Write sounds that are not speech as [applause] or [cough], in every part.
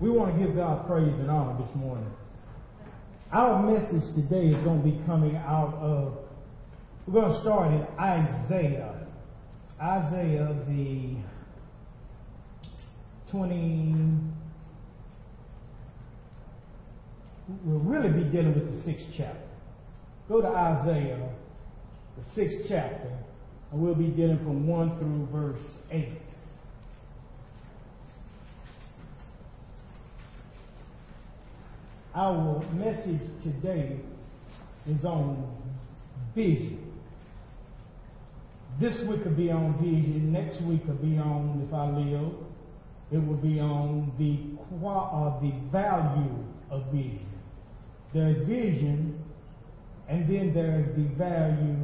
We want to give God praise and honor this morning. Our message today is going to be coming out of, we're going to start in Isaiah. Isaiah, the 20, we'll really be dealing with the sixth chapter. Go to Isaiah, the sixth chapter, and we'll be dealing from 1 through verse 8. Our message today is on vision. This week will be on vision. Next week will be on, if I live, it will be on the uh, the value of vision. There's vision, and then there's the value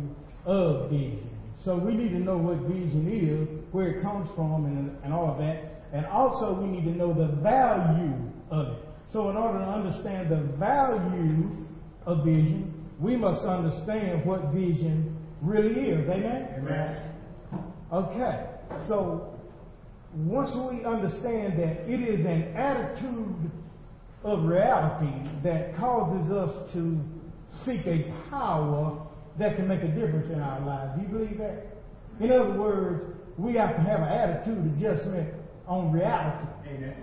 of vision. So we need to know what vision is, where it comes from, and, and all of that. And also we need to know the value of it. So in order to understand the value of vision, we must understand what vision really is. Amen? Amen. Okay. So once we understand that it is an attitude of reality that causes us to seek a power that can make a difference in our lives. Do you believe that? In other words, we have to have an attitude adjustment on reality Amen.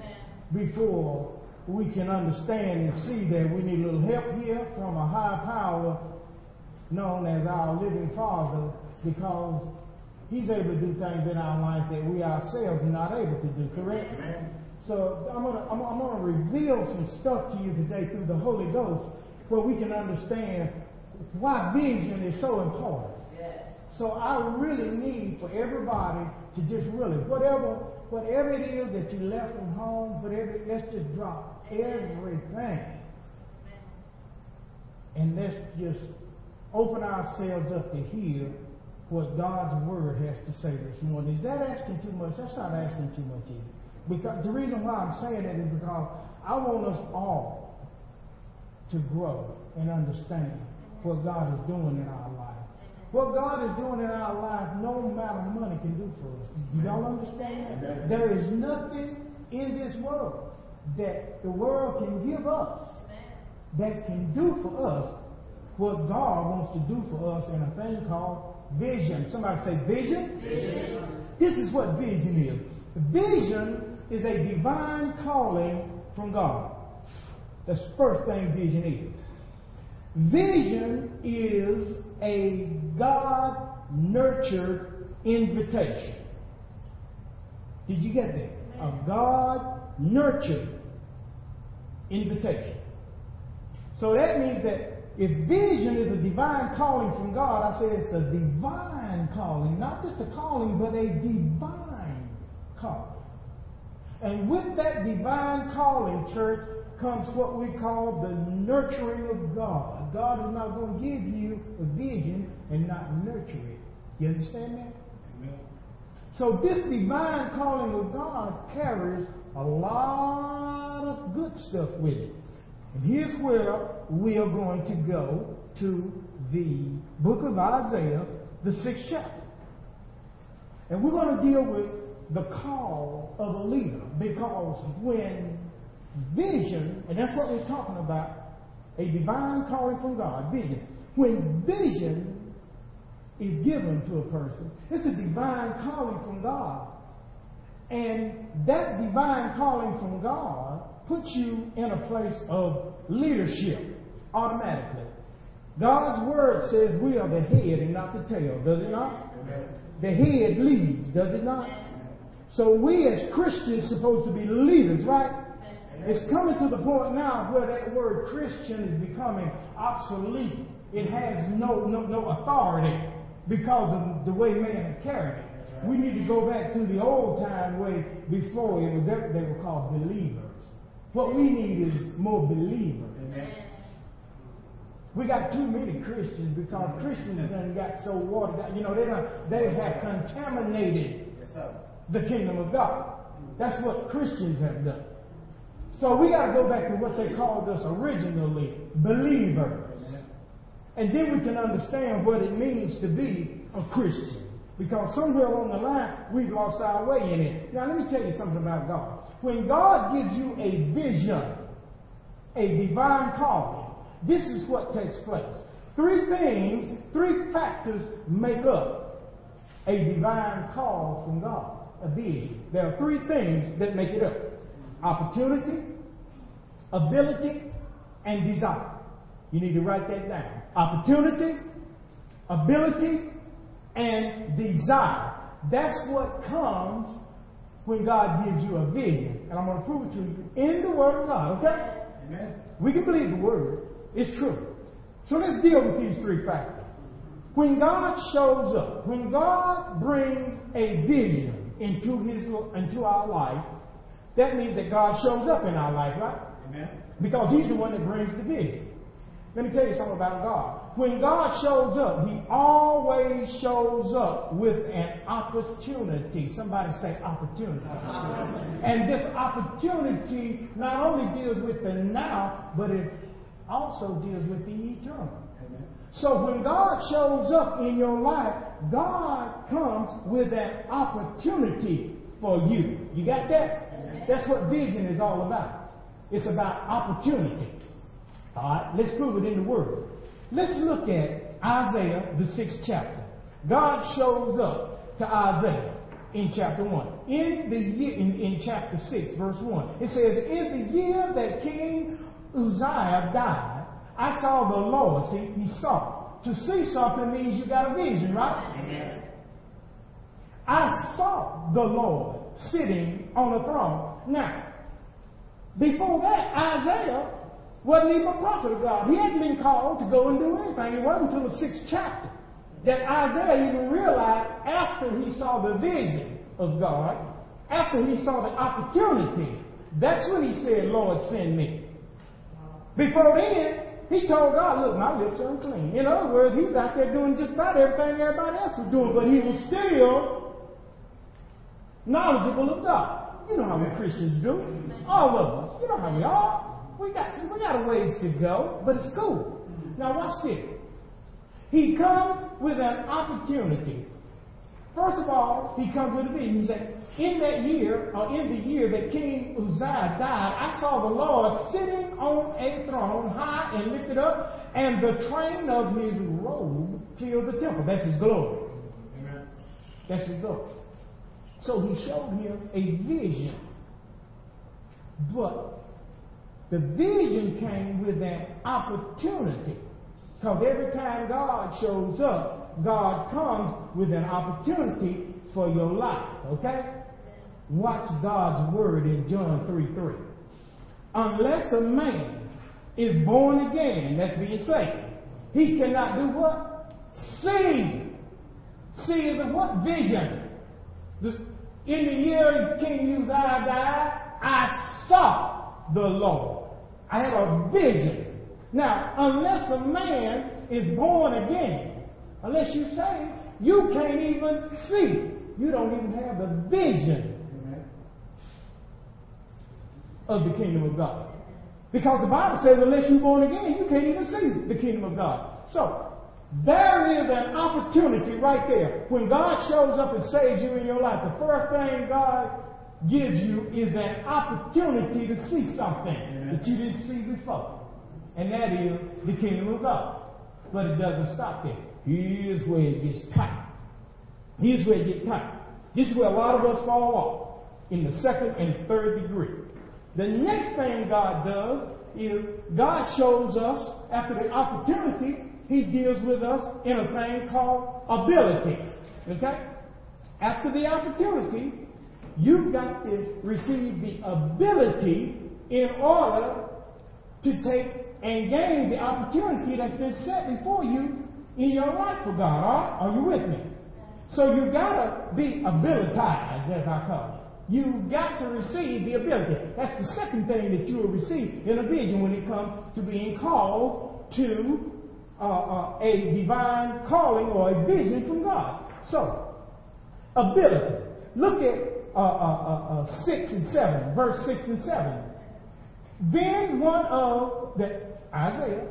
before we can understand and see that we need a little help here from a higher power known as our living Father because He's able to do things in our life that we ourselves are not able to do, correct? Amen. So I'm gonna, I'm, I'm gonna reveal some stuff to you today through the Holy Ghost where we can understand why vision is so important. So I really need for everybody to just really, whatever, whatever it is that you left from home, whatever, let's just drop everything. And let's just open ourselves up to hear what God's Word has to say this morning. Is that asking too much? That's not asking too much either. Because the reason why I'm saying that is because I want us all to grow and understand what God is doing in our life. What God is doing in our life, no matter money can do for us. Do y'all understand? There is nothing in this world that the world can give us that can do for us what God wants to do for us in a thing called vision. Somebody say vision? Vision. This is what vision is. Vision is a divine calling from God. That's the first thing vision is. Vision is a God nurtured invitation. Did you get that? A God nurtured invitation. So that means that if vision is a divine calling from God, I say it's a divine calling, not just a calling, but a divine calling. And with that divine calling, church, comes what we call the nurturing of God. God is not going to give you a vision and not nurture it. You understand that? Amen. So this divine calling of God carries a lot of good stuff with it. And here's where we are going to go to the book of Isaiah, the sixth chapter. And we're going to deal with the call of a leader because when vision, and that's what we're talking about, a divine calling from God, vision. When vision is given to a person, it's a divine calling from God. And that divine calling from God puts you in a place of leadership automatically. God's word says we are the head and not the tail, does it not? The head leads, does it not? So we as Christians supposed to be leaders, right? It's coming to the point now where that word Christian is becoming obsolete. It has no, no, no authority because of the way man carried it. We need to go back to the old time way before it was they were called believers. What we need is more believers. Amen. We got too many Christians because Christians done got so watered down. You know, they done, they have contaminated the kingdom of God. That's what Christians have done. So we got to go back to what they called us originally, believers. And then we can understand what it means to be a Christian. Because somewhere along the line, we've lost our way in it. Now, let me tell you something about God. When God gives you a vision, a divine calling, this is what takes place. Three things, three factors make up a divine call from God, a vision. There are three things that make it up opportunity, ability, and desire. You need to write that down. Opportunity, ability, and desire. That's what comes when God gives you a vision. And I'm going to prove it to you in the Word of God, okay? Amen. We can believe the Word. It's true. So let's deal with these three factors. When God shows up, when God brings a vision into his into our life, that means that God shows up in our life, right? Amen. Because He's the one that brings the vision. Let me tell you something about God. When God shows up, He always shows up with an opportunity. Somebody say opportunity. [laughs] and this opportunity not only deals with the now, but it also deals with the eternal. Amen. So when God shows up in your life, God comes with an opportunity for you. You got that? That's what vision is all about. It's about opportunity. All right, let's prove it in the Word. Let's look at Isaiah, the sixth chapter. God shows up to Isaiah in chapter 1. In the year, in, in chapter 6, verse 1, it says, In the year that King Uzziah died, I saw the Lord. See, he saw. To see something means you got a vision, right? Amen. I saw the Lord sitting on a throne. Now, before that, Isaiah wasn't even a prophet of God. He hadn't been called to go and do anything. It wasn't until the sixth chapter that Isaiah even realized after he saw the vision of God, after he saw the opportunity, that's when he said, Lord, send me. Before then, he told God, look, my lips are unclean. In other words, he was out there doing just about everything everybody else was doing, but he was still knowledgeable of God. You know how we Christians do. All of us. You know how we are. We got some, we got a ways to go, but it's cool. Now watch this. He comes with an opportunity. First of all, he comes with a vision. He said, in that year, or in the year that King Uzziah died, I saw the Lord sitting on a throne, high and lifted up, and the train of his robe filled the temple. That's his glory. Amen. That's his glory. So he showed him a vision. But the vision came with an opportunity. Because every time God shows up, God comes with an opportunity for your life. Okay? Watch God's word in John 3 3. Unless a man is born again, that's being saved, he cannot do what? See. See is a what? Vision. In the year King Uzziah died, I saw the Lord. I had a vision. Now, unless a man is born again, unless you say, you can't even see. You don't even have the vision of the kingdom of God. Because the Bible says, unless you're born again, you can't even see the kingdom of God. So, there is an opportunity right there. When God shows up and saves you in your life, the first thing God gives you is an opportunity to see something that you didn't see before. And that is the kingdom of God. But it doesn't stop there. Here's where it gets tight. Here's where it gets tight. This is where a lot of us fall off in the second and third degree. The next thing God does is God shows us after the opportunity, He deals with us in a thing called ability. Okay? After the opportunity, you've got to receive the ability in order to take and gain the opportunity that's been set before you in your life for God. Are you with me? So you've got to be abilitized, as I call it. You've got to receive the ability. That's the second thing that you will receive in a vision when it comes to being called to uh, uh, a divine calling or a vision from God. So, ability. Look at uh, uh, uh, uh 6 and 7, verse 6 and 7. Then one of the, Isaiah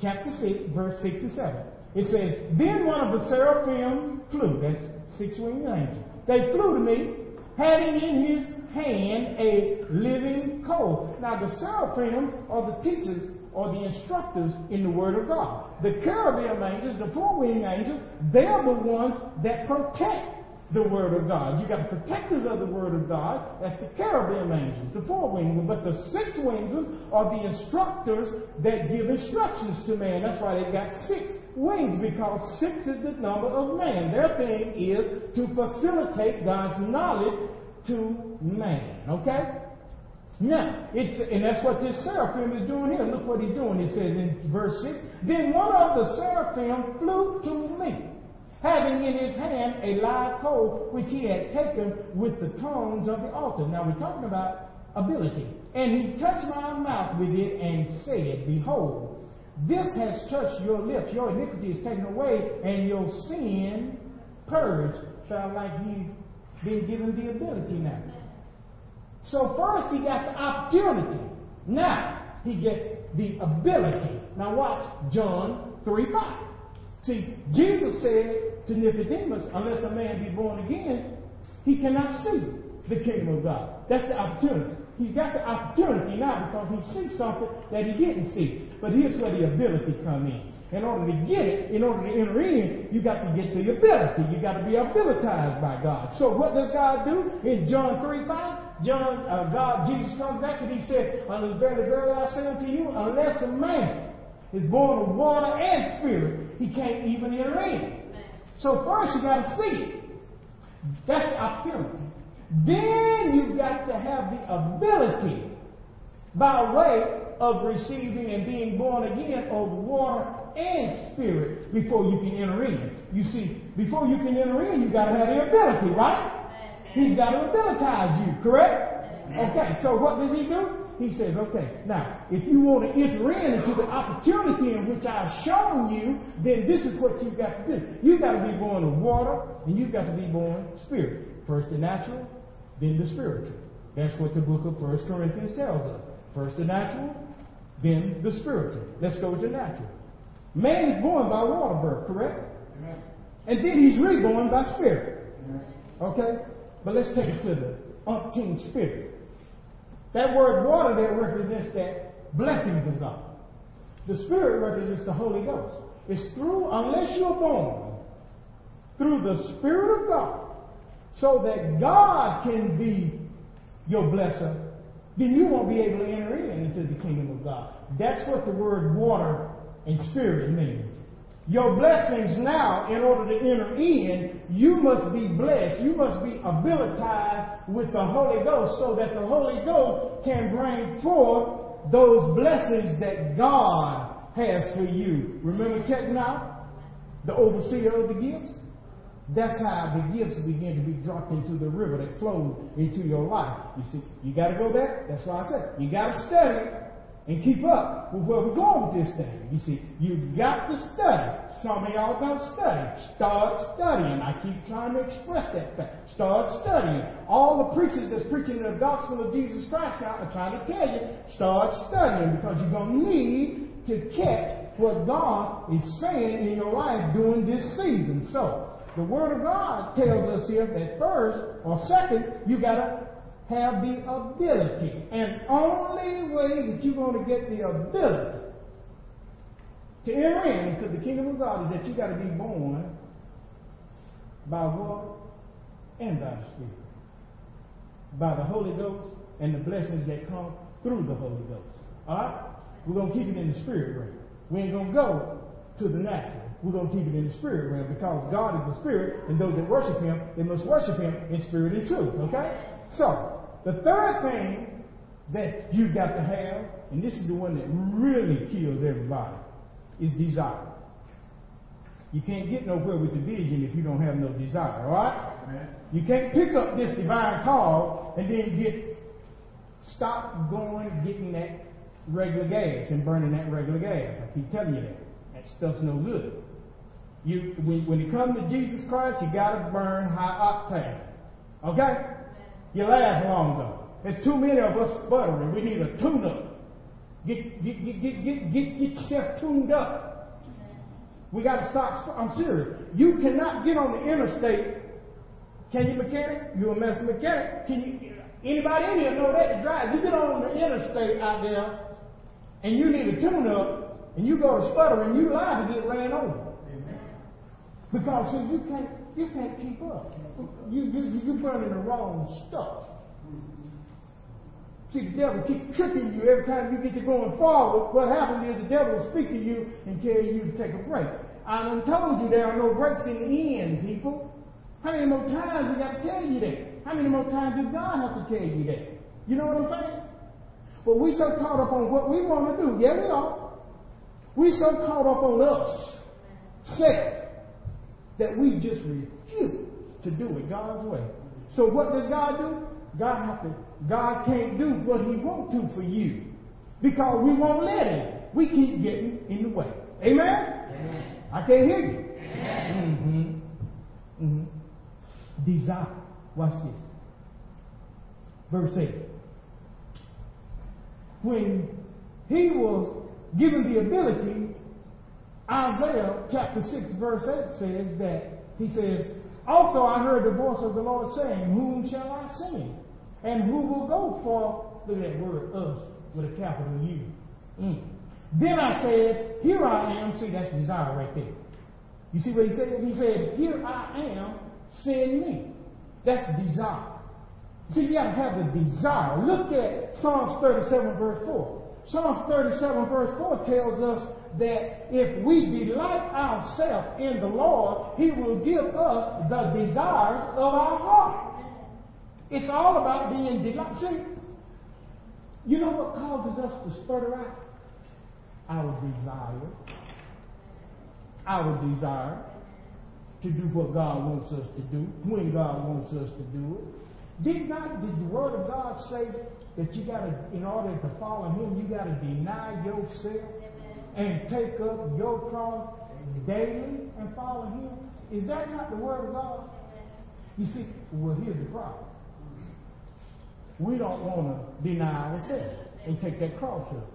chapter 6, verse 6 and 7. It says, Then one of the seraphim flew. That's six winged angels. They flew to me, having in his hand a living coal. Now the seraphim are the teachers or the instructors in the Word of God. The cherubim angels, the four winged angels, they're the ones that protect the Word of God. You got protectors of the Word of God. That's the cherubim angels, the four winged But the six winged are the instructors that give instructions to man. That's why they got six wings because six is the number of man. Their thing is to facilitate God's knowledge to man. Okay? Now, it's, and that's what this seraphim is doing here. Look what he's doing. He says in verse 6, Then one of the seraphim flew to me, having in his hand a live coal which he had taken with the tongs of the altar. Now we're talking about ability. And he touched my mouth with it and said, Behold, this has touched your lips. Your iniquity is taken away, and your sin purged. Sound like he's been given the ability now. So first he got the opportunity. Now he gets the ability. Now watch John 3 5. See, Jesus said to Nicodemus, unless a man be born again, he cannot see the kingdom of God. That's the opportunity. He's got the opportunity now because he sees something that he didn't see. But here's where the ability come in. In order to get it, in order to enter in, you got to get the ability. You got to be abilitized by God. So what does God do? In John 3 5, John, uh, God, Jesus comes back and he said, verily, verily I say unto you, unless a man is born of water and spirit, he can't even enter in. So first you got to see it. That's the opportunity. Then you've got to have the ability by way of receiving and being born again of water and spirit before you can enter in. You see, before you can enter in, you got to have the ability, right? He's got to abilitize you, correct? Okay, so what does he do? He says, okay, now, if you want to enter in into the opportunity in which I've shown you, then this is what you've got to do. You've got to be born of water, and you've got to be born spirit. First the natural, then the spiritual. That's what the book of First Corinthians tells us. First the natural, then the spiritual. Let's go to natural. Man is born by water birth, correct? Amen. And then he's reborn by spirit. Amen. Okay? But let's take it to the umpteen spirit. That word water there represents that blessings of God. The spirit represents the Holy Ghost. It's through, unless you're born, through the Spirit of God, so that God can be your blesser, then you won't be able to enter in into the kingdom of God. That's what the word water and spirit means. Your blessings now, in order to enter in, you must be blessed. You must be abilitized with the Holy Ghost so that the Holy Ghost can bring forth those blessings that God has for you. Remember Technow, the overseer of the gifts? That's how the gifts begin to be dropped into the river that flows into your life. You see, you got to go back. That's why I said you got to study and keep up with where we're going with this thing. You see, you've got to study. Some of y'all don't study. Start studying. I keep trying to express that fact. Start studying. All the preachers that's preaching the gospel of Jesus Christ now are trying to tell you, start studying because you're going to need to catch what God is saying in your life during this season. So, the Word of God tells us here that first or second, you gotta have the ability. And only way that you're going to get the ability to enter into the kingdom of God is that you got to be born by water and by the Spirit. By the Holy Ghost and the blessings that come through the Holy Ghost. Alright? We're going to keep it in the spirit realm. We ain't going to go to the natural. We're going to keep it in the spirit realm because God is the spirit, and those that worship Him, they must worship Him in spirit and truth. Okay? So, the third thing that you've got to have, and this is the one that really kills everybody, is desire. You can't get nowhere with the vision if you don't have no desire, alright? You can't pick up this divine call and then get stop going getting that regular gas and burning that regular gas. I keep telling you that. That stuff's no good. You when, when you come to Jesus Christ, you gotta burn high octane. Okay? You last long though. There's too many of us sputtering. We need a tune up. Get, get, get, get, get, get, get yourself tuned up. We got to stop. I'm serious. You cannot get on the interstate Can you mechanic? You're a master mechanic. Can you? Anybody in here know that to drive? You get on the interstate out there, and you need a tune-up, and you go to sputter, and you lie to get ran over. Because see, you can't you can't keep up. You you you're burning the wrong stuff. See, the devil keep tricking you every time you get to going forward. What happens is the devil will speak to you and tell you to take a break. I done told you there are no breaks in the end, people. How many more times we got to tell you that? How many more times does God have to tell you that? You know what I'm saying? But we so caught up on what we want to do. Yeah, we are. We so caught up on us, self, that we just refuse to do it God's way. So what does God do? God have to, God can't do what He want to for you because we won't let Him. We keep getting in the way. Amen. Amen. I can't hear you. Mm-hmm. Mm-hmm. Desire. Watch this. Verse 8. When he was given the ability, Isaiah chapter 6 verse 8 says that, he says, Also I heard the voice of the Lord saying, Whom shall I send? And who will go for, look at that word, us, with a capital U. Mm. Then I said, Here I am. See, that's desire right there. You see what he said? He said, Here I am, send me. That's desire. See, you got to have the desire. Look at Psalms 37, verse 4. Psalms 37, verse 4 tells us that if we delight ourselves in the Lord, He will give us the desires of our heart. It's all about being delighted. See, you know what causes us to sputter out? Our desire. Our desire to do what God wants us to do, when God wants us to do it. Did not did the Word of God say that you gotta in order to follow him, you gotta deny yourself and take up your cross daily and follow him? Is that not the Word of God? You see, well here's the problem. We don't want to deny ourselves and take that cross up.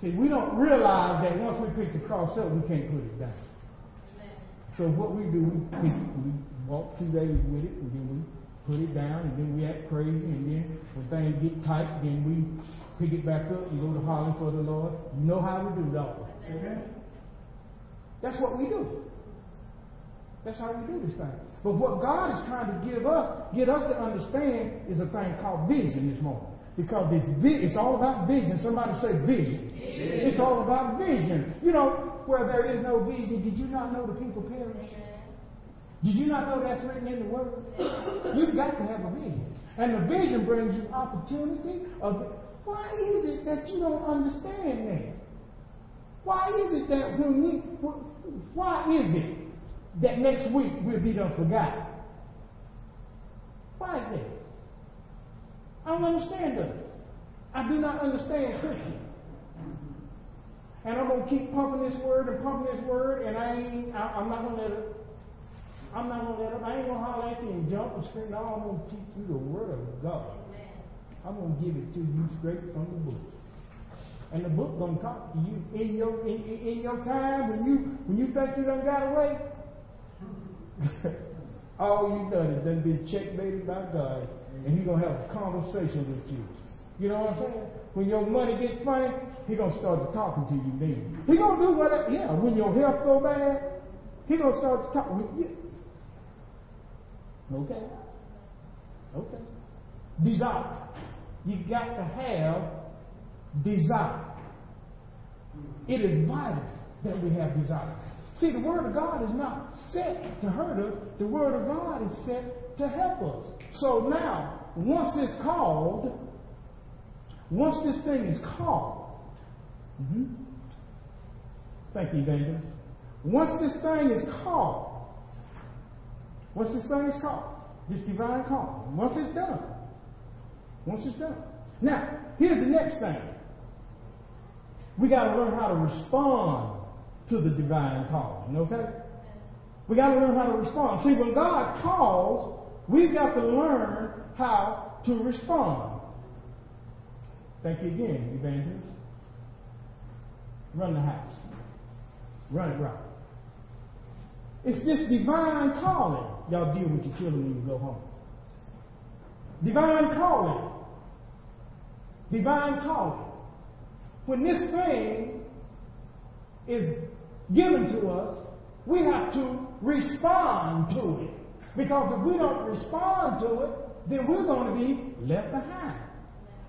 See, we don't realize that once we pick the cross up, we can't put it down. So what we do, we, we, we walk two days with it, and then we put it down, and then we act crazy, and then when things get tight, then we pick it back up and go to holler for the Lord. You know how we do, don't we? Amen. That's what we do. That's how we do this thing. But what God is trying to give us, get us to understand, is a thing called vision this morning. Because this vi- it's all about vision. Somebody say vision. vision. It's all about vision. You know, where there is no vision, did you not know the people perish? Did you not know that's written in the Word? You've got to have a vision. And the vision brings you opportunity of why is it that you don't understand that? Why is it that when we, why is it that next week we'll be done forgotten? Why is that? I don't understand that. I do not understand Christian. And I'm gonna keep pumping this word and pumping this word, and I ain't. I, am not gonna let it. I'm not gonna let it. I ain't gonna holler at you and jump and scream. No, I'm gonna teach you the word of God. I'm gonna give it to you straight from the book. And the book gonna talk to you in your in, in your time when you when you think you done got away. [laughs] all you done is done been checkmated by God, and He gonna have a conversation with you. You know what I'm saying? When your money gets funny, he gonna start to talking to you then. He gonna do whatever. Yeah, when your health go bad, he gonna start to talk with you. Okay. Okay. Desire. You got to have desire. It is vital that we have desire. See, the Word of God is not set to hurt us. The Word of God is set to help us. So now, once it's called, once this thing is called, mm-hmm. thank you, Evangelist. Once this thing is called, once this thing is called, this divine call, once it's done, once it's done. Now, here's the next thing. We got to learn how to respond to the divine calling, okay? We got to learn how to respond. See, when God calls, we've got to learn how to respond. Thank you again, evangelist. Run the house. Run it right. It's this divine calling. Y'all deal with your children when you go home. Divine calling. Divine calling. When this thing is given to us, we have to respond to it. Because if we don't respond to it, then we're going to be left behind.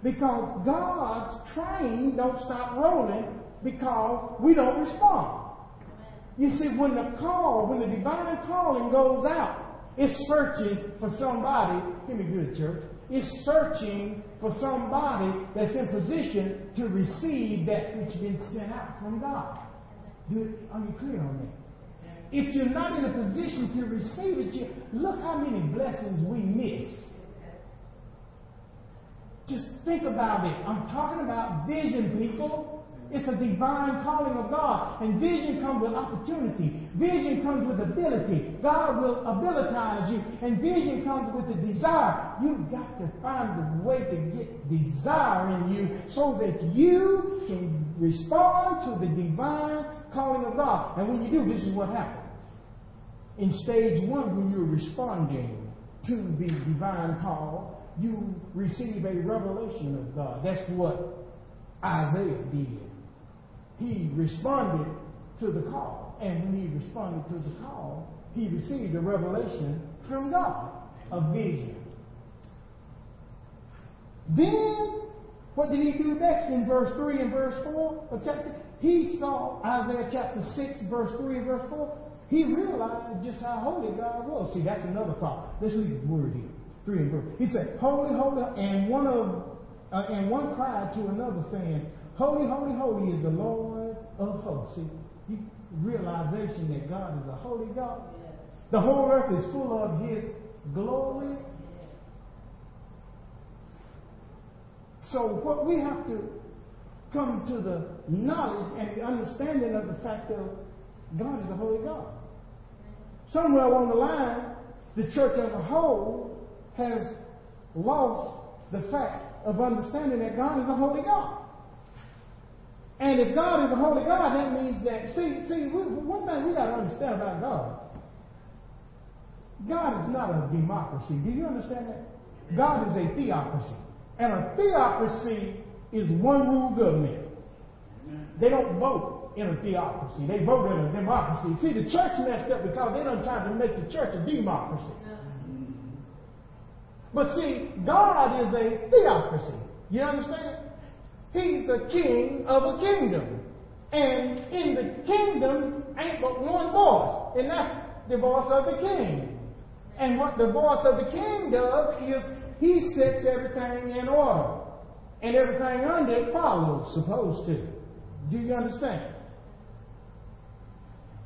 Because God's train don't stop rolling because we don't respond. You see, when the call, when the divine calling goes out, it's searching for somebody. Hear me good, church. It's searching for somebody that's in position to receive that which has been sent out from God. Do, are you clear on that? If you're not in a position to receive it, you, look how many blessings we miss just think about it. I'm talking about vision, people. It's a divine calling of God. And vision comes with opportunity. Vision comes with ability. God will abilitize you. And vision comes with the desire. You've got to find a way to get desire in you so that you can respond to the divine calling of God. And when you do, this is what happens. In stage one, when you're responding to the divine call, you receive a revelation of God. That's what Isaiah did. He responded to the call. And when he responded to the call, he received a revelation from God, a vision. Then, what did he do next in verse 3 and verse 4 of chapter? He saw Isaiah chapter 6, verse 3 and verse 4. He realized just how holy God was. See, that's another problem. Let's read the word here three and four. He said, Holy, holy, and one of uh, and one cried to another saying, Holy, holy, holy is the Lord of hosts. See, realization that God is a holy God. The whole earth is full of His glory. So what we have to come to the knowledge and the understanding of the fact that God is a holy God. Somewhere along the line, the church as a whole has lost the fact of understanding that God is a holy God. And if God is a holy God, that means that, see, see, we, one thing we got to understand about God, God is not a democracy. Do you understand that? God is a theocracy. And a theocracy is one rule government. They don't vote in a theocracy. They vote in a democracy. See, the church messed up because they don't try to make the church a democracy. But see, God is a theocracy. You understand? He's the king of a kingdom. And in the kingdom ain't but one voice, and that's the voice of the king. And what the voice of the king does is he sets everything in order. And everything under it follows, supposed to. Do you understand?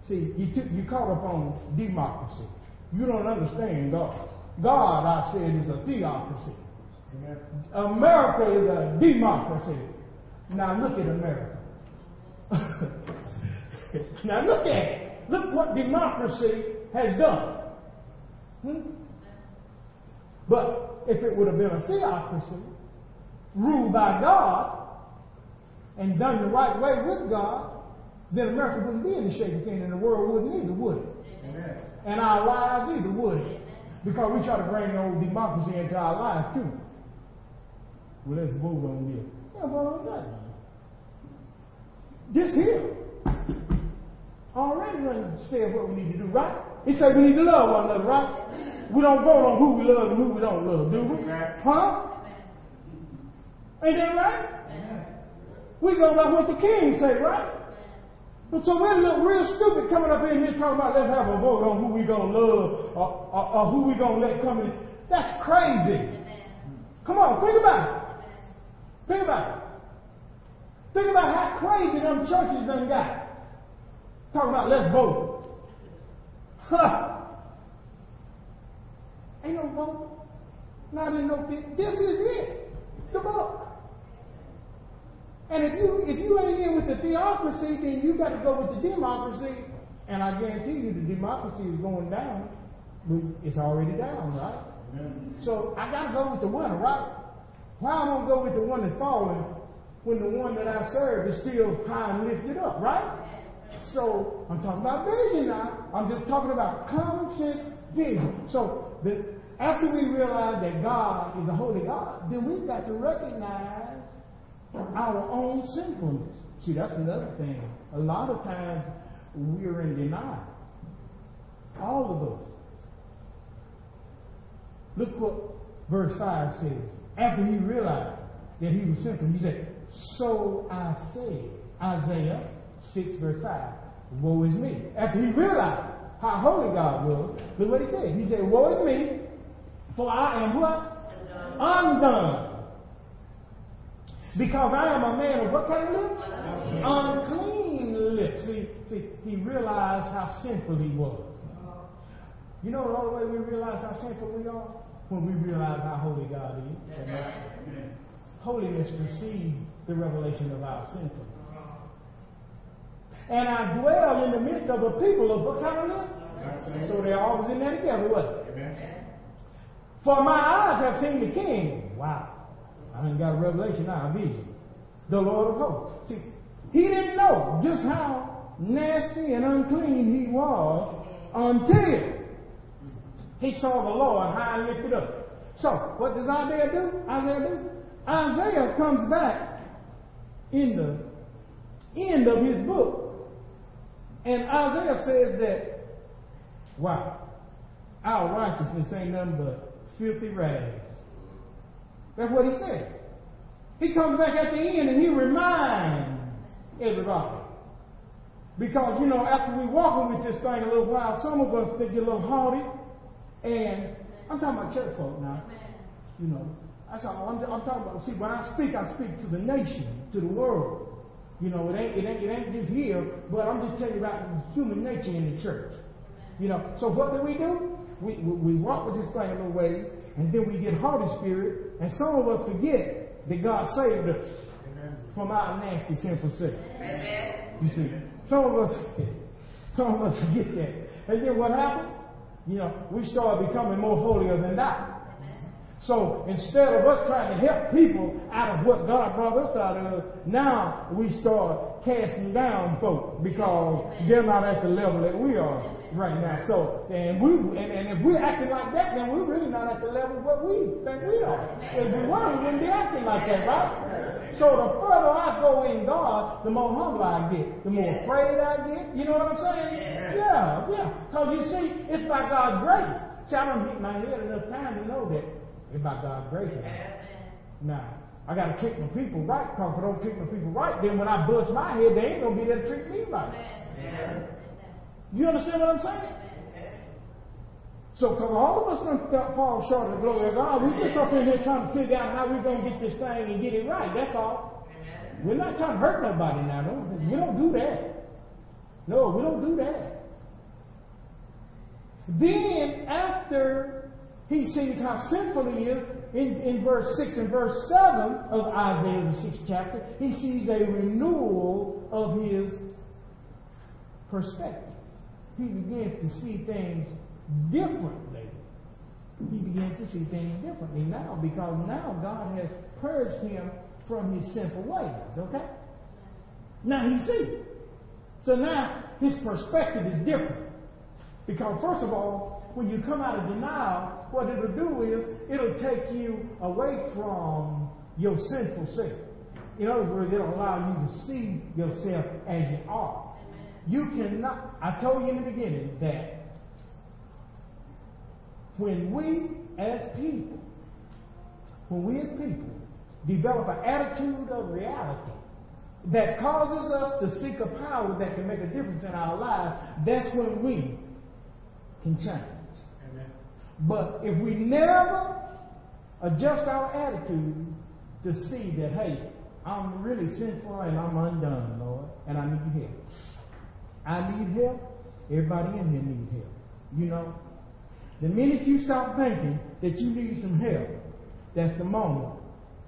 See, you, took, you caught up on democracy. You don't understand God. God, I said, is a theocracy. America is a democracy. Now look at America. [laughs] now look at it. Look what democracy has done. Hmm? But if it would have been a theocracy, ruled by God, and done the right way with God, then America wouldn't be in the shape it's in, and the world wouldn't either, would it? Amen. And our lives either, would it? Because we try to bring the old democracy into our lives too. Well, let's move on this. Yeah, on that. This here already done said what we need to do, right? He said we need to love one another, right? We don't vote on who we love and who we don't love, do we? Huh? Ain't that right? We go by what the king say, right? But so we're look real stupid coming up in here talking about let's have a vote on who we gonna love or, or, or who we gonna let come in. That's crazy. Come on, think about it. Think about it. Think about how crazy them churches done got. Talking about let's vote. Huh. Ain't no vote. Not in no This is it. The book. And if you if you ain't in with the theocracy, then you got to go with the democracy. And I guarantee you, the democracy is going down. It's already down, right? Amen. So I got to go with the winner, right? Why I don't go with the one that's fallen when the one that I serve is still high and lifted up, right? So I'm talking about vision now. I'm just talking about common sense vision. So the, after we realize that God is a holy God, then we've got to recognize our own sinfulness. See, that's another thing. A lot of times we're in denial. All of us. Look what verse 5 says. After he realized that he was sinful, he said, So I say, Isaiah 6, verse 5, Woe is me. After he realized how holy God was, look what he said. He said, Woe is me, for I am what? Undone. Because I am a man of what kind of lips? Unclean lips. See, see, he realized how sinful he was. You know the only way we realize how sinful we are? When we realize how holy God is. Amen. Holiness precedes the revelation of our sinfulness. And I dwell in the midst of a people of lips? So they're always in there together, what? For my eyes have seen the King. Wow. I ain't got a revelation now, visions. The Lord of hosts. See, he didn't know just how nasty and unclean he was until he saw the Lord high and lifted up. So, what does Isaiah do? Isaiah do? Isaiah comes back in the end of his book, and Isaiah says that, wow, our righteousness ain't nothing but filthy rags. That's what he said. He comes back at the end and he reminds everybody. Because, you know, after we walking with this thing a little while, some of us get a little haughty. And I'm talking about church folk now. You know, that's all I'm, I'm talking about. See, when I speak, I speak to the nation, to the world. You know, it ain't, it ain't, it ain't just here, but I'm just telling you about human nature in the church. You know, so what do we do? We, we, we walk with this thing a little ways, and then we get haughty spirit, and some of us forget that God saved us Amen. from our nasty, sinful sin. You see, some of us, [laughs] some of us forget that. And then what happened? You know, we start becoming more holier than that. So instead of us trying to help people out of what God brought us out of, now we start casting down folk because they're not at the level that we are right now. So, and we, and, and if we're acting like that, then we're really not at the level what we think we are. If we were, we wouldn't be acting like that, right? So the further I go in God, the more humble I get, the more afraid I get. You know what I'm saying? Yeah, yeah. Because you see, it's by God's grace. See, I don't hit my head enough time to know that it's by God's grace. Now, I got to treat my people right. Because if I don't treat my people right, then when I bust my head, they ain't going to be there to treat me right. You understand what I'm saying? So, because all of us don't fall short of the glory of God, we just up in here trying to figure out how we're going to get this thing and get it right. That's all. We're not trying to hurt nobody now. Don't, we don't do that. No, we don't do that. Then, after he sees how sinful he is. In, in verse 6 and verse 7 of Isaiah, the 6th chapter, he sees a renewal of his perspective. He begins to see things differently. He begins to see things differently now because now God has purged him from his sinful ways. Okay? Now he sees. So now his perspective is different. Because, first of all, when you come out of denial, what it'll do is it'll take you away from your sinful self. In other words, it'll allow you to see yourself as you are. You cannot, I told you in the beginning that when we as people, when we as people develop an attitude of reality that causes us to seek a power that can make a difference in our lives, that's when we can change. But if we never adjust our attitude to see that, hey, I'm really sinful and I'm undone, Lord, and I need your help. I need help. Everybody in here needs help. You know? The minute you stop thinking that you need some help, that's the moment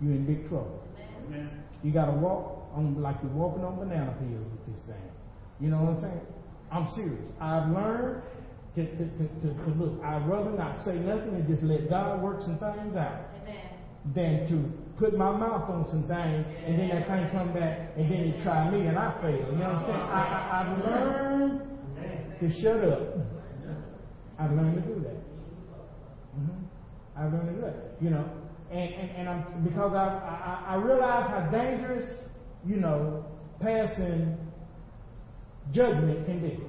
you're in big trouble. Amen. You got to walk on like you're walking on banana peels with this thing. You know what I'm saying? I'm serious. I've learned to, to, to, to, look. I'd rather not say nothing and just let God work some things out Amen. than to put my mouth on some things and then that thing come back and then it try me and I fail. You know what I'm saying? I, I've learned to shut up. I've learned to do that. Mm-hmm. I've learned to do that. You know, and, and, and I'm because I, I I realize how dangerous, you know, passing judgment can be.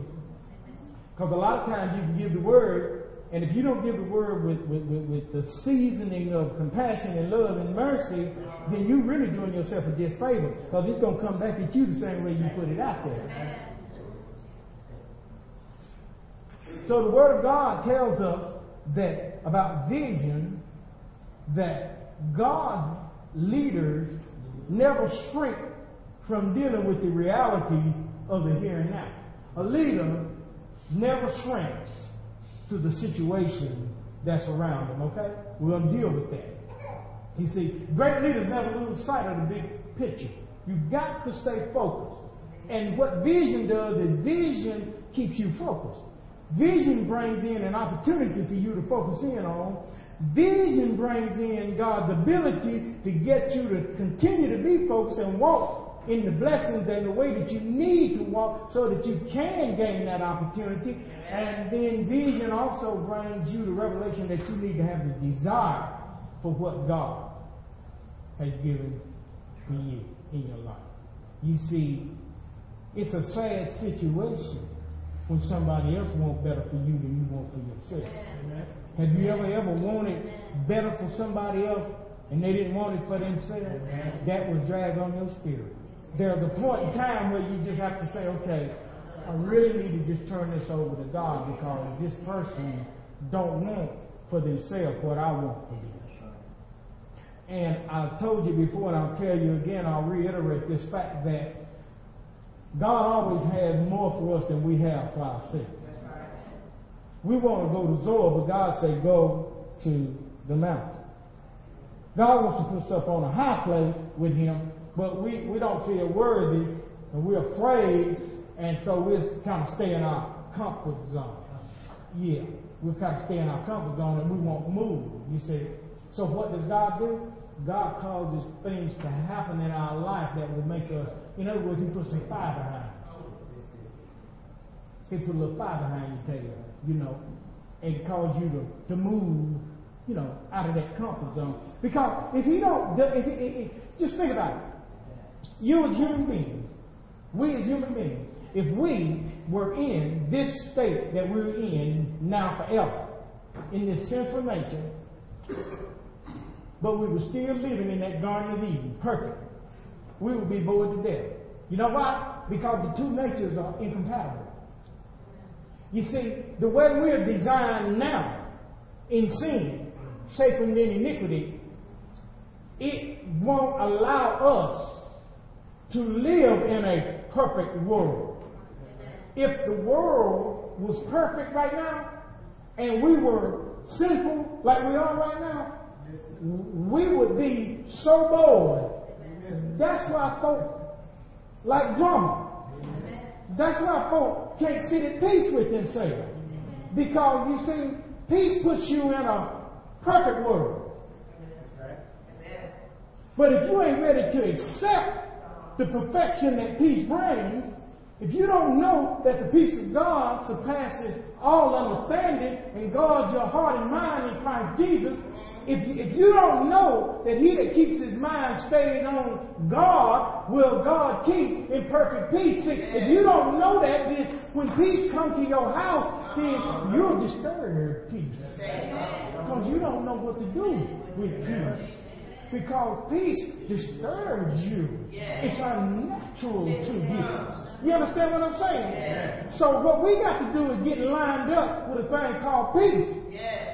Because a lot of times you can give the word, and if you don't give the word with, with, with, with, the seasoning of compassion and love and mercy, then you're really doing yourself a disfavor. Because it's going to come back at you the same way you put it out there. So the Word of God tells us that about vision, that God's leaders never shrink from dealing with the realities of the here and now. A leader never shrinks to the situation that's around them, okay? We're going to deal with that. You see, great leaders never lose sight of the big picture. You've got to stay focused. And what vision does is vision keeps you focused. Vision brings in an opportunity for you to focus in on. Vision brings in God's ability to get you to continue to be focused and walk in the blessings and the way that you need to walk so that you can gain that opportunity. And then vision also brings you the revelation that you need to have the desire for what God has given to you in your life. You see, it's a sad situation when somebody else wants better for you than you want for yourself. Have you ever ever wanted better for somebody else and they didn't want it for themselves? That will drag on your spirit there's a point in time where you just have to say, okay, I really need to just turn this over to God because this person don't want for themselves what I want for them. And I've told you before, and I'll tell you again, I'll reiterate this fact that God always has more for us than we have for ourselves. We want to go to Zoar, but God said go to the mountain. God wants to put us up on a high place with Him but we, we don't feel worthy and we're afraid, and so we kind of stay in our comfort zone. Yeah, we kind of stay in our comfort zone and we won't move. You see. So what does God do? God causes things to happen in our life that will make us, in other words, He puts some fire behind. He put a little fire behind your tail, you know, and cause you to, to move, you know, out of that comfort zone. Because if He don't, if, if, if, just think about it. You as human beings, we as human beings, if we were in this state that we're in now forever, in this sinful nature, but we were still living in that Garden of Eden, perfect, we would be bored to death. You know why? Because the two natures are incompatible. You see, the way we're designed now, in sin, shaping in iniquity, it won't allow us to live in a perfect world. If the world was perfect right now, and we were sinful like we are right now, we would be so bored. That's why folk like drama. That's why folk can't sit at peace with themselves. Because you see, peace puts you in a perfect world. But if you ain't ready to accept the perfection that peace brings, if you don't know that the peace of God surpasses all understanding and guards your heart and mind in Christ Jesus, if you, if you don't know that he that keeps his mind stayed on God will God keep in perfect peace. See, if you don't know that, then when peace comes to your house, then you're disturbed peace. Because you don't know what to do with peace because peace disturbs you. It's unnatural to you. You understand what I'm saying? So what we got to do is get lined up with a thing called peace.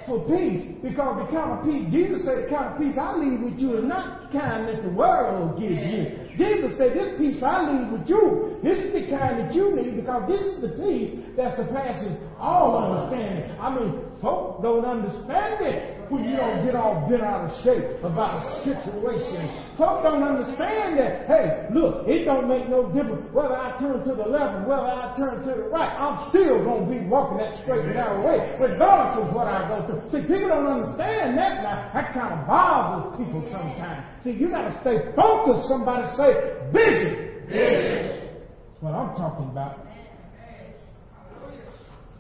For peace. Because the kind of peace, Jesus said the kind of peace I leave with you is not the kind that the world gives you. Jesus said, This peace I leave with you. This is the kind that you need because this is the peace that surpasses all understanding. I mean, folk don't understand it when you don't get all bent out of shape about a situation. Folk don't understand that, hey, look, it don't make no difference whether I turn to the left or whether I turn to the right. I'm still going to be walking that straight and narrow way, regardless of what I go through. See, people don't understand that now. That kind of bothers people sometimes. See, you got to stay focused. Somebody say, busy. Busy. That's what I'm talking about.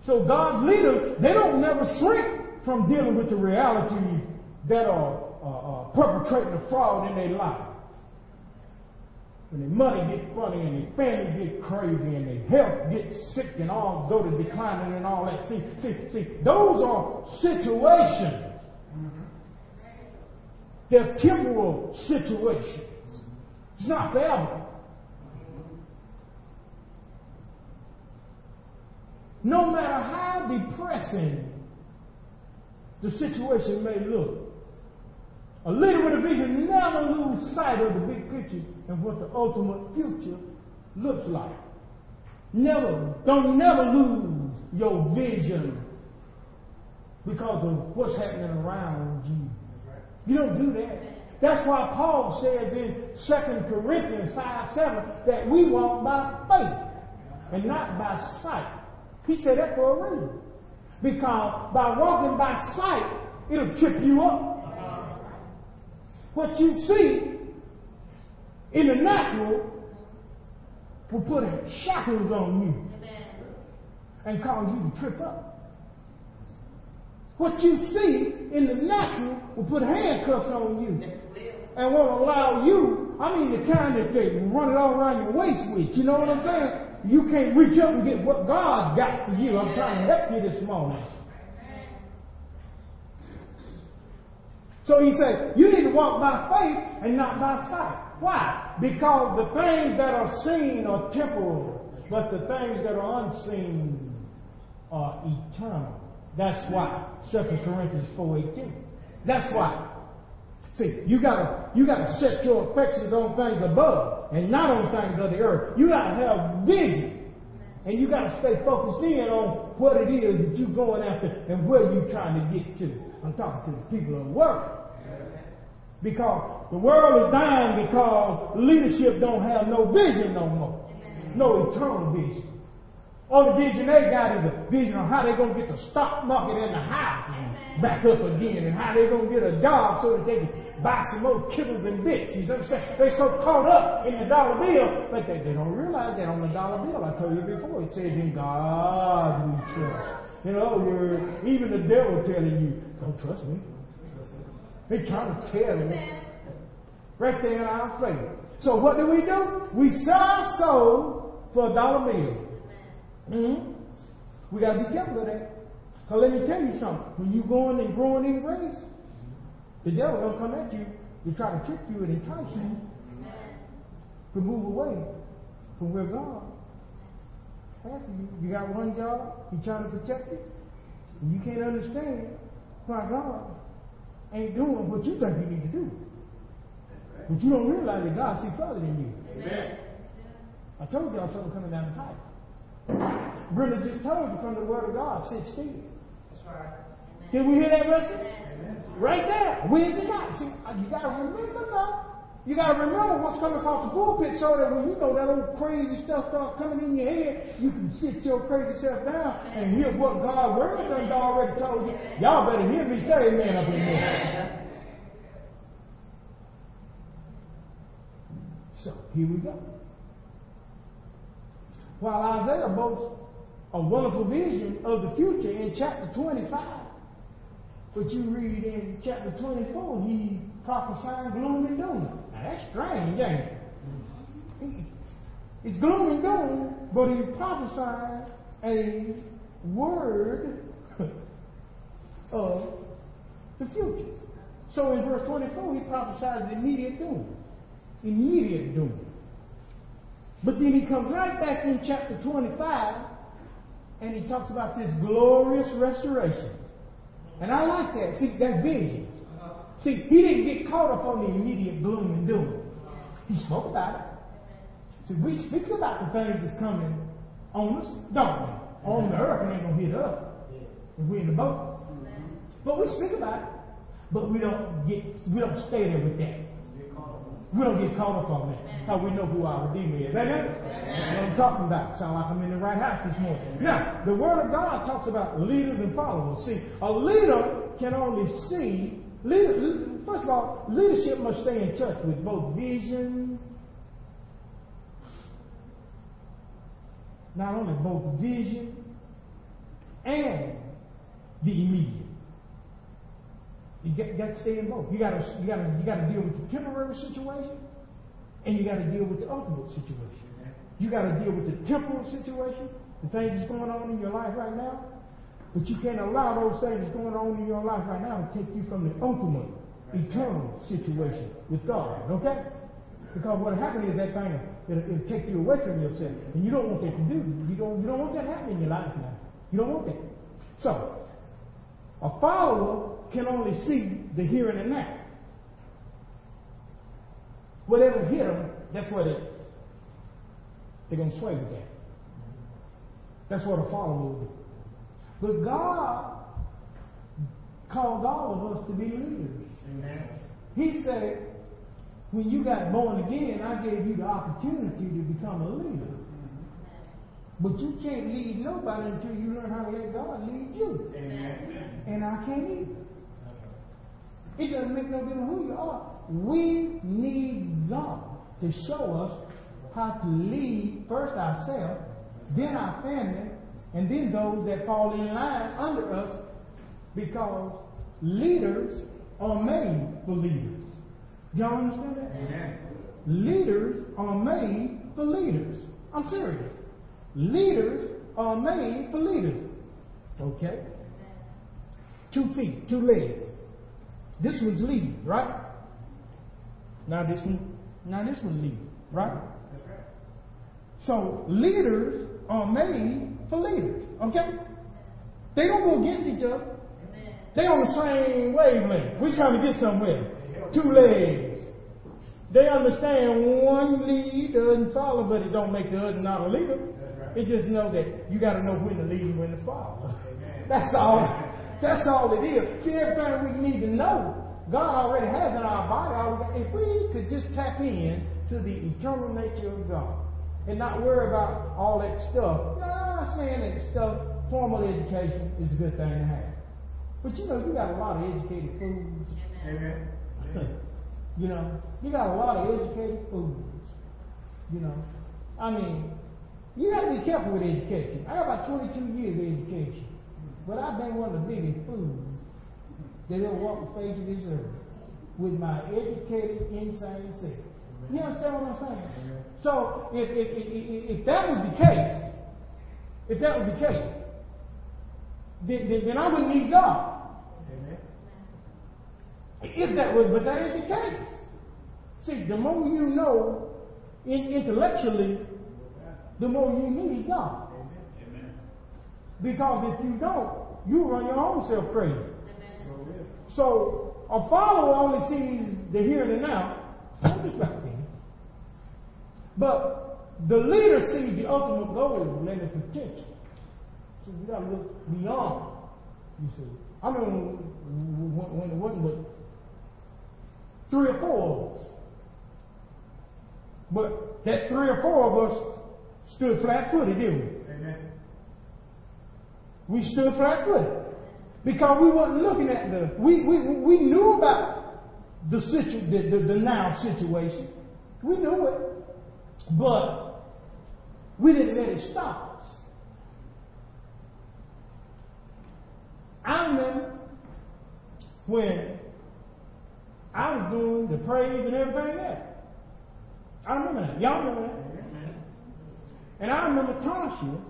So God's leaders, they don't never shrink from dealing with the realities that are perpetrating a fraud in their life. When their money gets funny and their family get crazy and their health gets sick and all go to declining and all that. See, see, see, those are situations. They're temporal situations. It's not forever. No matter how depressing the situation may look, a leader with a vision never lose sight of the big picture and what the ultimate future looks like. Never, don't never lose your vision because of what's happening around you. You don't do that. That's why Paul says in 2 Corinthians 5 7 that we walk by faith and not by sight. He said that for a reason. Because by walking by sight, it'll trip you up. What you see in the natural will put shackles on you and cause you to trip up. What you see in the natural will put handcuffs on you and won't allow you, I mean the kind that they run it all around your waist with, you know what I'm saying? You can't reach up and get what God got for you. I'm trying to help you this morning. So he said, you need to walk by faith and not by sight. Why? Because the things that are seen are temporal, but the things that are unseen are eternal. That's why. 2 Corinthians 4.18. That's why. See, you gotta, you gotta set your affections on things above and not on things of the earth. You gotta have vision. And you gotta stay focused in on what it is that you're going after and where you're trying to get to. I'm talking to the people of the world. Because the world is dying because leadership don't have no vision no more. No eternal vision. All the vision they got is a vision on how they're going to get the stock market in the house back up again and how they're going to get a job so that they can buy some more kibbles and bits. You understand? They're so caught up in the dollar bill, but they, they don't realize that on the dollar bill. I told you before, it says in God we trust. You know, you're, even the devil telling you, don't trust me. They're trying to tell you. Right there in our faith. So what do we do? We sell our soul for a dollar bill. Mm-hmm. We got to be careful of that. So let me tell you something. When you going and growing in grace, the devil gonna come at you to try to trick you and entice you to move away from where God has you. You got one job, He's trying to protect it, and you can't understand why God ain't doing what you think He need to do. But you don't realize that God sees further than you. Amen. I told y'all something coming down the pipe. Brenda just told you from the Word of God, sit still. That's right. Did we hear that message? Right there. Wednesday night. See, uh, you got to remember now. You got to remember what's coming across the pulpit so that when you know that old crazy stuff starts coming in your head, you can sit your crazy self down and hear what God's word has already told you. Y'all better hear me say amen up in there. So here we go. While Isaiah boasts a wonderful vision of the future in chapter 25, but you read in chapter 24, he's prophesying gloom and doom. Now that's strange, ain't it? It's gloom and doom, but he prophesied a word of the future. So in verse 24, he prophesies immediate doom immediate doom. But then he comes right back in chapter 25 and he talks about this glorious restoration. And I like that. See, that's vision. See, he didn't get caught up on the immediate gloom and doom. He spoke about it. See, we speak about the things that's coming on us, don't we? On the earth, it ain't gonna hit us if we're in the boat. But we speak about it. But we don't get we don't stay there with that. We don't get caught up on that. How we know who our Redeemer is. Amen? That's what I'm talking about. Sound like I'm in the right house this morning. Now, the Word of God talks about leaders and followers. See, a leader can only see. Leader, first of all, leadership must stay in touch with both vision, not only both vision and the immediate. You got, got to stay in both. You got to you got to you got to deal with the temporary situation, and you got to deal with the ultimate situation. You got to deal with the temporal situation, the things that's going on in your life right now, but you can't allow those things that's going on in your life right now to take you from the ultimate, eternal situation with God. Okay? Because what happens is that thing it'll, it'll, take you away from yourself, and you don't want that to do. You don't you don't want that happening in your life now. You don't want that. So, a follower can only see the here and the now. Whatever hit them, that's what it they're going to sway with that. That's what a follower will do. But God called all of us to be leaders. Amen. He said, when you got born again, I gave you the opportunity to become a leader. But you can't lead nobody until you learn how to let God lead you. Amen. And I can't either. It doesn't make no difference who you are. We need God to show us how to lead first ourselves, then our family, and then those that fall in line under us because leaders are made for leaders. Y'all understand that? Amen. Leaders are made for leaders. I'm serious. Leaders are made for leaders. Okay? Two feet, two legs. This one's leading, right? Now this one, now this one leading, right? So leaders are made for leaders. Okay? They don't go against each other. They on the same wavelength. We're trying to get somewhere. Two legs. They understand one lead doesn't follow, but it don't make the other not a leader. It just know that you got to know when to lead and when to follow. [laughs] That's all. That's all it is. See, everything we need to know, God already has in our body. If we could just tap in to the eternal nature of God, and not worry about all that stuff. I'm not saying that stuff, formal education is a good thing to have. But you know, you got a lot of educated fools. Amen. you know, you got a lot of educated fools. You know, I mean, you got to be careful with education. I got about 22 years of education, but I've been one of the biggest fools that ever walked the face of this earth with my educated, insane self. You understand what I'm saying? So if, if, if, if that was the case, if that was the case, then, then, then I wouldn't need God. Amen. If that was, but that ain't the case. See, the more you know in, intellectually, the more you need God. Because if you don't, you run your own self crazy. So a follower only sees the here and the now. But the leader sees the ultimate goal and the potential. So you got to look beyond. You see, I mean, when, when it wasn't but three or four of us, but that three or four of us stood flat-footed, didn't we? Amen. We stood flat-footed because we wasn't looking at the. We we we knew about the situ the, the, the now situation. We knew it. But we didn't let it stop us. I remember when I was doing the praise and everything there. I remember that. Y'all remember that? And I remember Tasha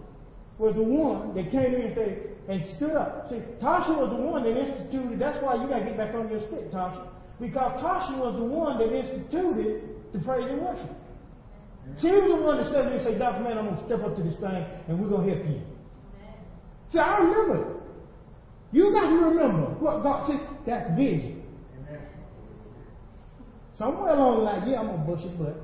was the one that came in and said, and stood up. See, Tasha was the one that instituted, that's why you got to get back on your stick, Tasha. Because Tasha was the one that instituted the praise and worship. She was the one that stood there and said, Dr. Man, I'm going to step up to this thing and we're going to help you. See, I remember it. You got to remember what God said. That's vision. Somewhere along the line, yeah, I'm going to bust your butt.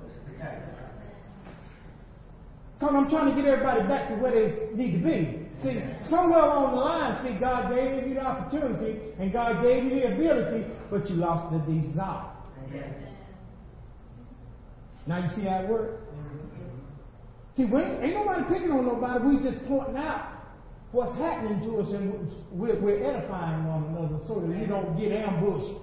Because I'm trying to get everybody back to where they need to be. See, somewhere along the line, see, God gave you the opportunity and God gave you the ability, but you lost the desire. Now you see how it works? See, we ain't nobody picking on nobody. We just pointing out what's happening to us and we're, we're edifying one another so that we don't get ambushed.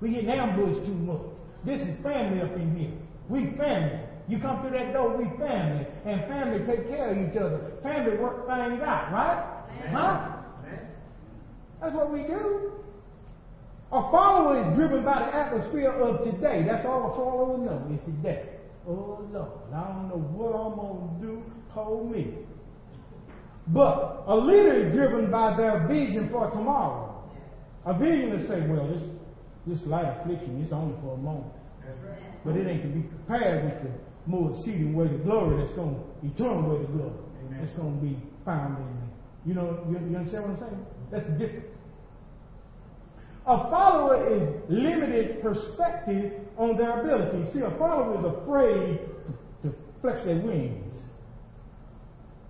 We get ambushed too much. This is family up in here. We family. You come through that door, we family. And family take care of each other. Family work things out, right? Huh? That's what we do. A follower is driven by the atmosphere of today. That's all a follower knows is today. Oh Lord, I don't know what I'm gonna do. Hold me. But a leader is driven by their vision for tomorrow. A vision is say, well, this this light affliction is only for a moment. But it ain't to be compared with the more exceeding weight of glory that's going to, eternal weight of glory. Amen. That's going to be found in me. You know, you, you understand what I'm saying? That's the difference. A follower is limited perspective on their ability. See, a follower is afraid to, to flex their wings.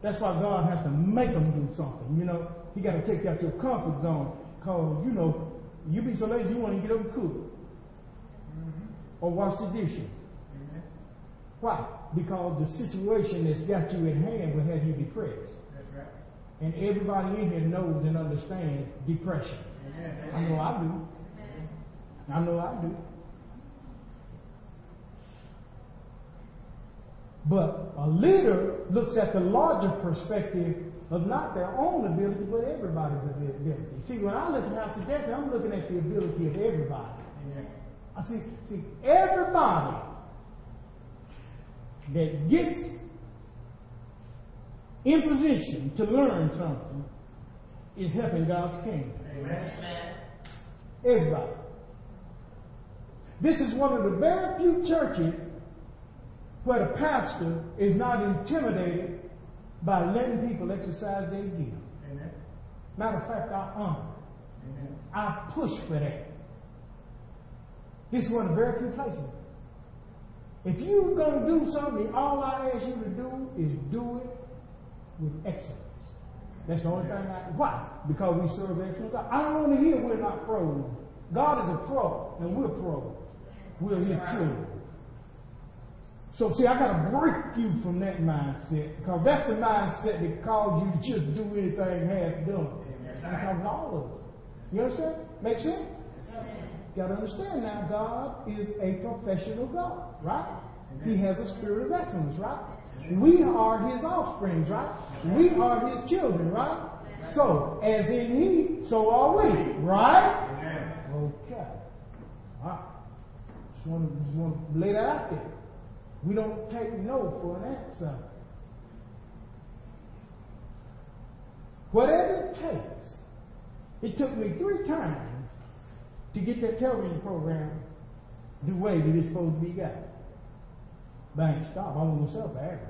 That's why God has to make them do something. You know, He got to take you out your comfort zone. Cause you know, you be so lazy you want to get up and cook mm-hmm. or wash the dishes. Why? Because the situation that's got you in hand will have you depressed. That's right. And everybody in here knows and understands depression. I know I do. I know I do. But a leader looks at the larger perspective of not their own ability, but everybody's ability. See, when I look at House of Death, I'm looking at the ability of everybody. I see, see, everybody that gets in position to learn something is helping God's kingdom. Amen. Everybody. This is one of the very few churches where the pastor is not intimidated by letting people exercise their gift. Amen. Matter of fact, I honor. Amen. I push for that. This is one of the very few places. If you're going to do something, all I ask you to do is do it with excellence. That's the only thing I. Why? Because we serve excellent God. I don't want to hear we're not pros. God is a pro, and we're pros. We're His children. So see, I got to break you from that mindset because that's the mindset that calls you to just do anything half done. Because all of it. You understand? Make sense? You got to understand now, God is a professional God, right? He has a spirit of excellence, right? We are his offspring, right? We are his children, right? So, as in he, so are we, right? Okay. All right. Just want to, just want to lay that out there. We don't take no for an answer. Whatever it takes. It took me three times to get that television program the way that it's supposed to be got. Ain't stop. I want myself average.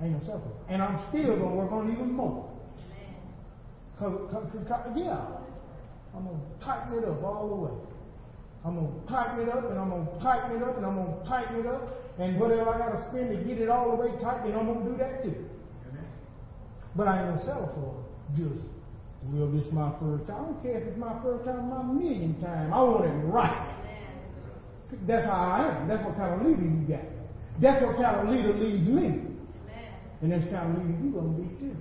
Ain't no self And I'm still going to work on even more. Cause, cause, cause, yeah, I'm going to tighten it up all the way. I'm going to tighten it up and I'm going to tighten it up and I'm going to tighten it up. And whatever I got to spend to get it all the way tight, then I'm going to do that too. But I ain't going to settle for just, well, this is my first time. I don't care if it's my first time, my million time. I want it right. That's how I am. That's what kind of leader you got. That's what kind of leader leads me. And that's kind of leader you're going to be too.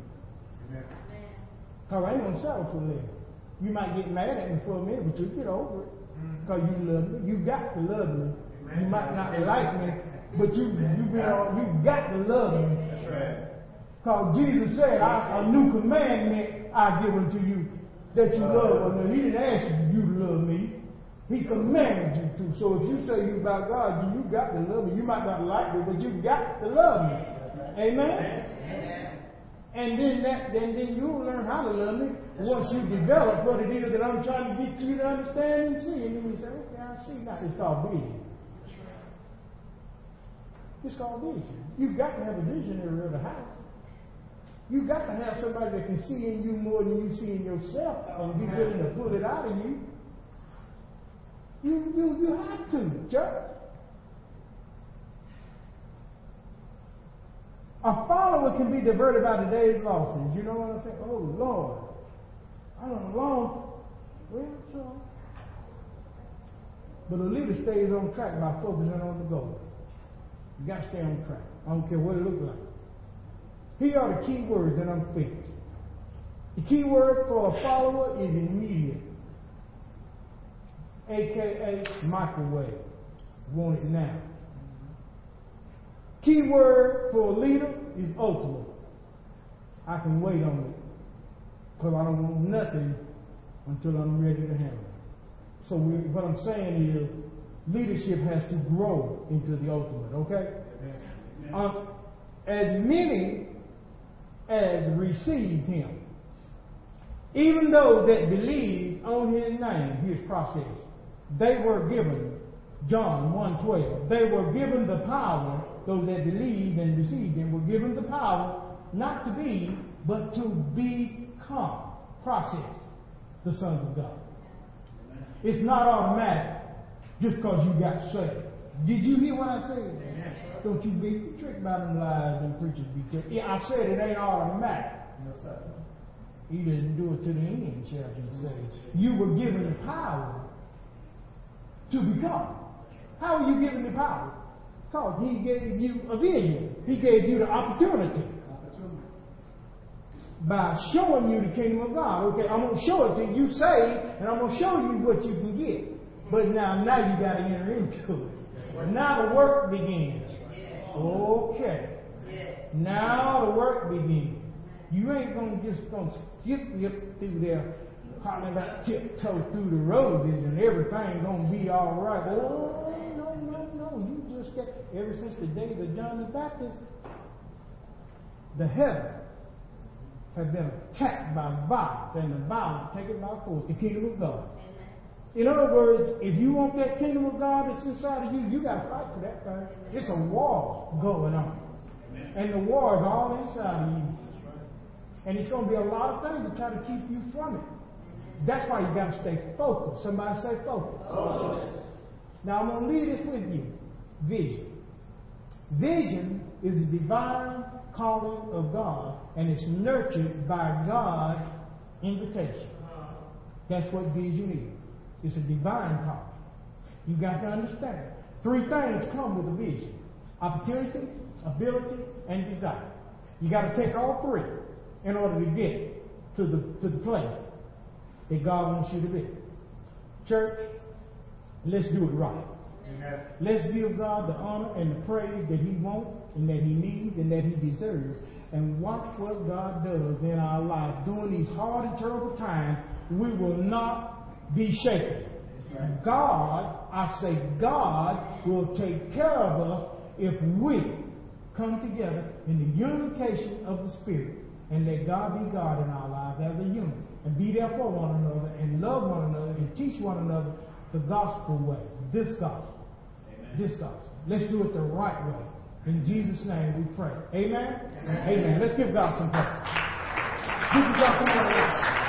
Because I ain't going to settle for less. You might get mad at me for a minute, but you get over it. Because mm-hmm. you love me. You got to love me. Amen. You might not like me, but you you been on, you got to love me. That's right. Because Jesus said, I, a new commandment I give unto you that you love one He didn't ask you to love me. He commanded you to. So if you say you about God, you, got to love me. You might not like me, but you got to love me. Amen? And then that then then you'll learn how to love me once you develop what it is that I'm trying to get you to understand and see. And then you say, okay, I see now. It's called vision. It's called vision. You've got to have a visionary of the house. You've got to have somebody that can see in you more than you see in yourself and be willing to pull it out of you. You, you, you have to, church. A follower can be diverted by today's losses. You know what I'm saying? Oh, Lord. I don't know. Well, so. But a leader stays on track by focusing on the goal. You got to stay on track. I don't care what it looks like. Here are the key words that I'm thinking. The key word for a follower is immediate, aka microwave. Want it now. Key word for a leader is ultimate. I can wait on it because I don't want nothing until I'm ready to handle it. So we, what I'm saying is, leadership has to grow into the ultimate. Okay. Um, as many as received him, even those that believed on his name, his process, they were given, John 1.12, they were given the power, those that believed and received him were given the power not to be, but to become, process, the sons of God. It's not automatic just because you got saved. Did you hear what I said? Don't you be tricked by them lies and preachers be tricked. Yeah, I said it ain't automatic. Yes, sir. He didn't do it to the end, shall we say. You were given the power to become. How were you given the power? Because he gave you a vision. He gave you the opportunity Opportunity. by showing you the kingdom of God. Okay, I'm gonna show it to you, say, and I'm gonna show you what you can get. But now, now you got to enter into it. Now the work begins. Okay. Now the work begins. You ain't gonna just gonna skip up through there, hollering about tiptoe through the roses and everything gonna be all right. Oh no no no! You just get ever since the days of John the Baptist, the heaven have been attacked by violence and the violence taken by force. The kingdom of God. In other words, if you want that kingdom of God that's inside of you, you got to fight for that thing. It's a war going on. And the war is all inside of you. And it's going to be a lot of things to try to keep you from it. That's why you got to stay focused. Somebody say focus. Now I'm going to leave this with you. Vision. Vision is a divine calling of God, and it's nurtured by God's invitation. That's what vision is. It's a divine calling. You got to understand. Three things come with a vision opportunity, ability, and desire. You got to take all three in order to get to the, to the place that God wants you to be. Church, let's do it right. Amen. Let's give God the honor and the praise that He wants and that He needs and that He deserves. And watch what God does in our life. During these hard and terrible times, we will not be shaken. God, I say, God will take care of us if we come together in the unification of the Spirit and let God be God in our lives as a unit and be there for one another and love one another and teach one another the gospel way, this gospel this gospel. Let's do it the right way. In Jesus' name we pray. Amen? Amen. Let's give God some praise. Give God some praise.